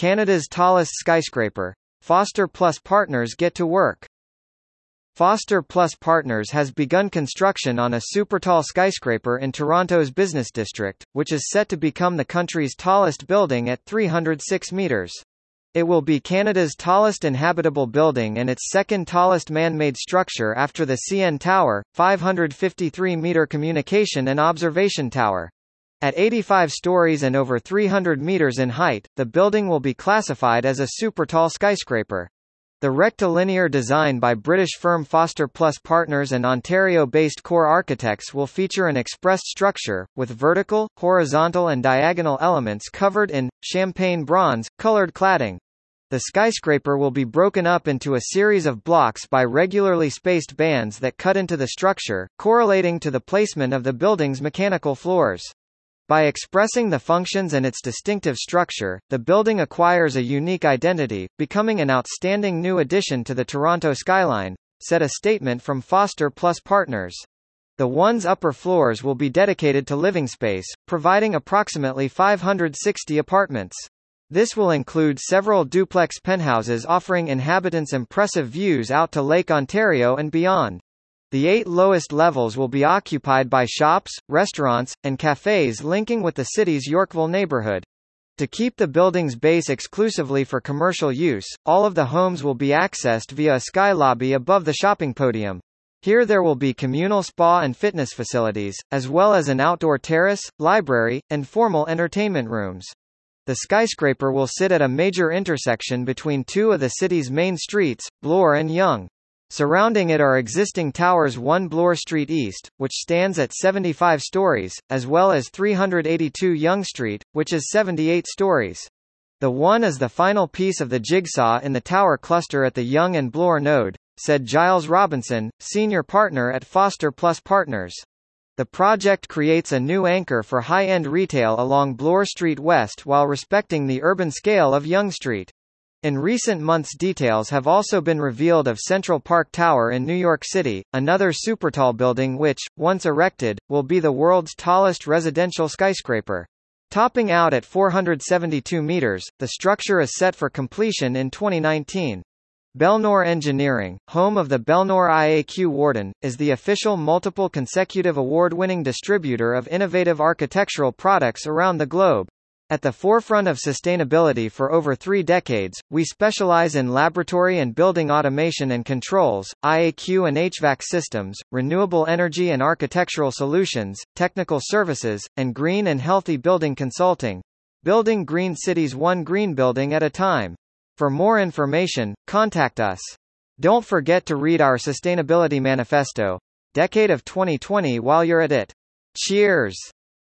Canada's tallest skyscraper. Foster Plus Partners get to work. Foster Plus Partners has begun construction on a supertall skyscraper in Toronto's business district, which is set to become the country's tallest building at 306 metres. It will be Canada's tallest inhabitable building and its second tallest man-made structure after the CN Tower, 553-metre communication and observation tower. At 85 stories and over 300 meters in height, the building will be classified as a supertall skyscraper. The rectilinear design by British firm Foster Plus Partners and Ontario-based Core Architects will feature an expressed structure, with vertical, horizontal and diagonal elements covered in, champagne bronze, colored cladding. The skyscraper will be broken up into a series of blocks by regularly spaced bands that cut into the structure, correlating to the placement of the building's mechanical floors. By expressing the functions and its distinctive structure, the building acquires a unique identity, becoming an outstanding new addition to the Toronto skyline, said a statement from Foster Plus Partners. The one's upper floors will be dedicated to living space, providing approximately 560 apartments. This will include several duplex penthouses offering inhabitants impressive views out to Lake Ontario and beyond. The eight lowest levels will be occupied by shops, restaurants, and cafes linking with the city's Yorkville neighborhood. To keep the building's base exclusively for commercial use, all of the homes will be accessed via a sky lobby above the shopping podium. Here there will be communal spa and fitness facilities, as well as an outdoor terrace, library, and formal entertainment rooms. The skyscraper will sit at a major intersection between two of the city's main streets, Bloor and Yonge. Surrounding it are existing towers 1 Bloor Street East, which stands at 75 stories, as well as 382 Yonge Street, which is 78 stories. The one is the final piece of the jigsaw in the tower cluster at the Yonge and Bloor node, said Giles Robinson, senior partner at Foster Plus Partners. The project creates a new anchor for high-end retail along Bloor Street West while respecting the urban scale of Yonge Street. In recent months details have also been revealed of Central Park Tower in New York City, another supertall building which, once erected, will be the world's tallest residential skyscraper. Topping out at 472 meters, the structure is set for completion in 2019. Belnor Engineering, home of the Belnor IAQ Warden, is the official multiple consecutive award-winning distributor of innovative architectural products around the globe. At the forefront of sustainability for over three decades, we specialize in laboratory and building automation and controls, IAQ and HVAC systems, renewable energy and architectural solutions, technical services, and green and healthy building consulting. Building green cities one green building at a time. For more information, contact us. Don't forget to read our Sustainability Manifesto. Decade of 2020 while you're at it. Cheers!